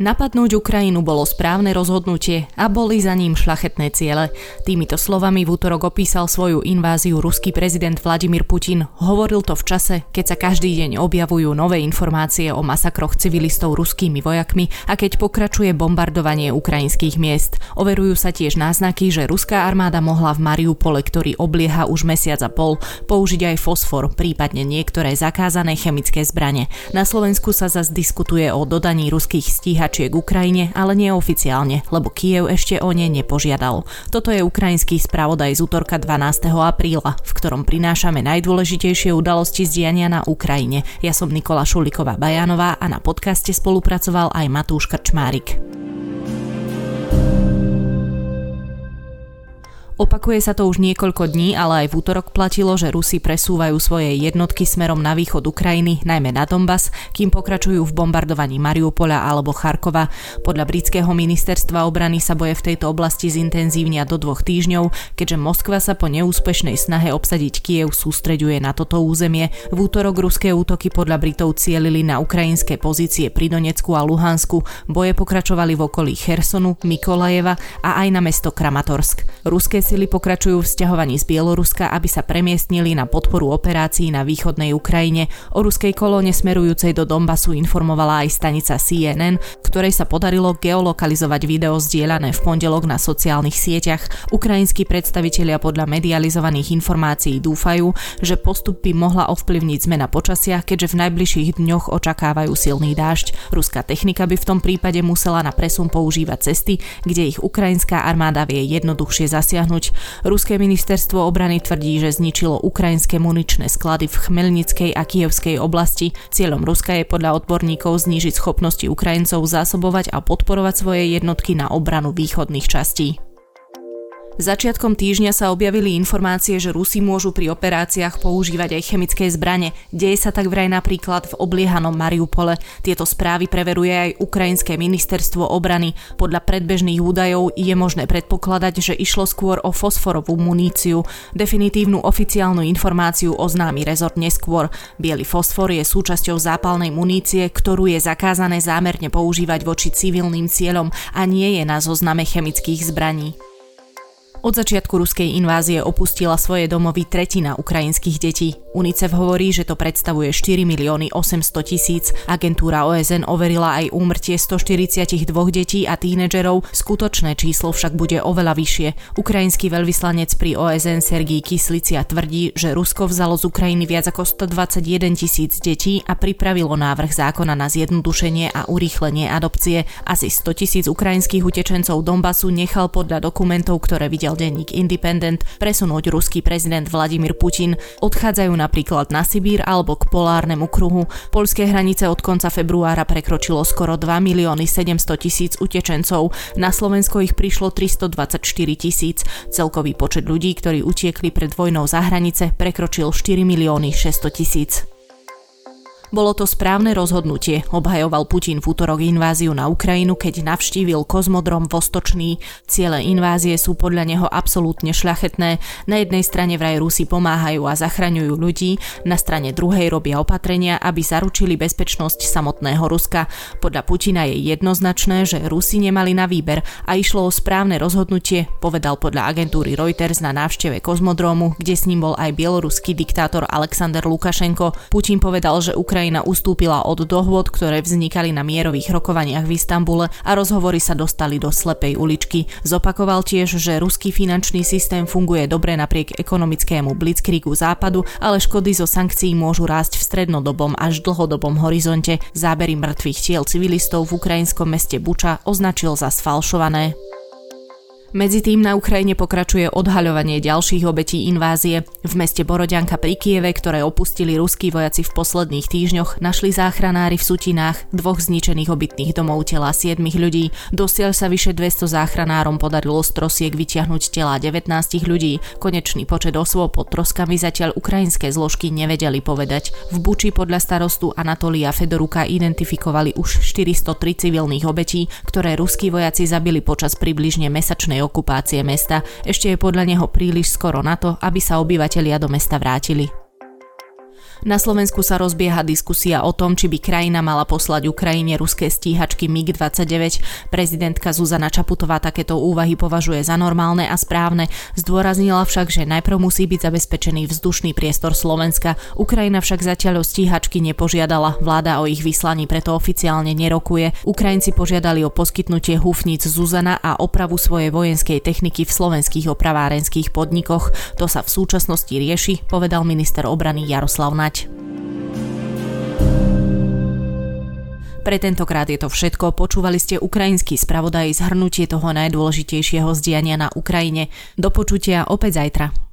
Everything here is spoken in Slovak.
Napadnúť Ukrajinu bolo správne rozhodnutie a boli za ním šlachetné ciele. Týmito slovami v útorok opísal svoju inváziu ruský prezident Vladimír Putin. Hovoril to v čase, keď sa každý deň objavujú nové informácie o masakroch civilistov ruskými vojakmi a keď pokračuje bombardovanie ukrajinských miest. Overujú sa tiež náznaky, že ruská armáda mohla v Mariupole, ktorý oblieha už mesiac a pol, použiť aj fosfor, prípadne niektoré zakázané chemické zbrane. Na Slovensku sa zase diskutuje o dodaní ruských stíhačov stíhačiek Ukrajine, ale neoficiálne, lebo Kiev ešte o ne nepožiadal. Toto je ukrajinský spravodaj z útorka 12. apríla, v ktorom prinášame najdôležitejšie udalosti z diania na Ukrajine. Ja som Nikola Šuliková Bajanová a na podcaste spolupracoval aj Matúš Krčmárik. Opakuje sa to už niekoľko dní, ale aj v útorok platilo, že Rusi presúvajú svoje jednotky smerom na východ Ukrajiny, najmä na Donbass, kým pokračujú v bombardovaní Mariupola alebo Charkova. Podľa britského ministerstva obrany sa boje v tejto oblasti zintenzívnia do dvoch týždňov, keďže Moskva sa po neúspešnej snahe obsadiť Kiev sústreďuje na toto územie. V útorok ruské útoky podľa Britov cielili na ukrajinské pozície pri Donecku a Luhansku. Boje pokračovali v okolí Chersonu, Mikolajeva a aj na mesto Kramatorsk. Ruské sily pokračujú v stiahovaní z Bieloruska, aby sa premiestnili na podporu operácií na východnej Ukrajine. O ruskej kolóne smerujúcej do Donbasu informovala aj stanica CNN, ktorej sa podarilo geolokalizovať video zdieľané v pondelok na sociálnych sieťach. Ukrajinskí predstavitelia podľa medializovaných informácií dúfajú, že postup by mohla ovplyvniť zmena počasia, keďže v najbližších dňoch očakávajú silný dážď. Ruská technika by v tom prípade musela na presun používať cesty, kde ich ukrajinská armáda vie jednoduchšie zasiahnuť zasiahnuť. Ruské ministerstvo obrany tvrdí, že zničilo ukrajinské muničné sklady v Chmelnickej a Kievskej oblasti. Cieľom Ruska je podľa odborníkov znížiť schopnosti Ukrajincov zásobovať a podporovať svoje jednotky na obranu východných častí. Začiatkom týždňa sa objavili informácie, že Rusi môžu pri operáciách používať aj chemické zbrane. Deje sa tak vraj napríklad v obliehanom Mariupole. Tieto správy preveruje aj Ukrajinské ministerstvo obrany. Podľa predbežných údajov je možné predpokladať, že išlo skôr o fosforovú muníciu. Definitívnu oficiálnu informáciu oznámi rezort neskôr. Bielý fosfor je súčasťou zápalnej munície, ktorú je zakázané zámerne používať voči civilným cieľom a nie je na zozname chemických zbraní. Od začiatku ruskej invázie opustila svoje domovy tretina ukrajinských detí. UNICEF hovorí, že to predstavuje 4 milióny 800 tisíc. Agentúra OSN overila aj úmrtie 142 detí a tínedžerov, skutočné číslo však bude oveľa vyššie. Ukrajinský veľvyslanec pri OSN Sergij Kyslicia tvrdí, že Rusko vzalo z Ukrajiny viac ako 121 tisíc detí a pripravilo návrh zákona na zjednodušenie a urýchlenie adopcie. Asi 100 tisíc ukrajinských utečencov Donbasu nechal podľa dokumentov, ktoré videl vysiel denník Independent, presunúť ruský prezident Vladimír Putin. Odchádzajú napríklad na Sibír alebo k polárnemu kruhu. Polské hranice od konca februára prekročilo skoro 2 milióny 700 tisíc utečencov. Na Slovensko ich prišlo 324 tisíc. Celkový počet ľudí, ktorí utiekli pred vojnou za hranice, prekročil 4 milióny 600 tisíc. Bolo to správne rozhodnutie, obhajoval Putin v útorok inváziu na Ukrajinu, keď navštívil kozmodrom Vostočný. Ciele invázie sú podľa neho absolútne šľachetné. Na jednej strane vraj Rusi pomáhajú a zachraňujú ľudí, na strane druhej robia opatrenia, aby zaručili bezpečnosť samotného Ruska. Podľa Putina je jednoznačné, že Rusi nemali na výber a išlo o správne rozhodnutie, povedal podľa agentúry Reuters na návšteve kozmodromu, kde s ním bol aj bieloruský diktátor Alexander Lukašenko. Putin povedal, že Ukrajina Ukrajina ustúpila od dohôd, ktoré vznikali na mierových rokovaniach v Istambule a rozhovory sa dostali do slepej uličky. Zopakoval tiež, že ruský finančný systém funguje dobre napriek ekonomickému blitzkriegu západu, ale škody zo sankcií môžu rásť v strednodobom až dlhodobom horizonte. Zábery mŕtvych tiel civilistov v ukrajinskom meste Buča označil za sfalšované. Medzi tým na Ukrajine pokračuje odhaľovanie ďalších obetí invázie. V meste Borodianka pri Kieve, ktoré opustili ruskí vojaci v posledných týždňoch, našli záchranári v sutinách dvoch zničených obytných domov tela 7 ľudí. Dosiaľ sa vyše 200 záchranárom podarilo z trosiek vyťahnuť tela 19 ľudí. Konečný počet osôb pod troskami zatiaľ ukrajinské zložky nevedeli povedať. V Buči podľa starostu Anatolia Fedoruka identifikovali už 403 civilných obetí, ktoré ruskí vojaci zabili počas približne mesačnej okupácie mesta. Ešte je podľa neho príliš skoro na to, aby sa obyvatelia do mesta vrátili. Na Slovensku sa rozbieha diskusia o tom, či by krajina mala poslať Ukrajine ruské stíhačky MiG-29. Prezidentka Zuzana Čaputová takéto úvahy považuje za normálne a správne. Zdôraznila však, že najprv musí byť zabezpečený vzdušný priestor Slovenska. Ukrajina však zatiaľ o stíhačky nepožiadala. Vláda o ich vyslaní preto oficiálne nerokuje. Ukrajinci požiadali o poskytnutie hufníc Zuzana a opravu svojej vojenskej techniky v slovenských opravárenských podnikoch. To sa v súčasnosti rieši, povedal minister obrany Jaroslav Naď. Pre tentokrát je to všetko. Počúvali ste ukrajinský spravodaj zhrnutie toho najdôležitejšieho zdiania na Ukrajine. Do počutia opäť zajtra.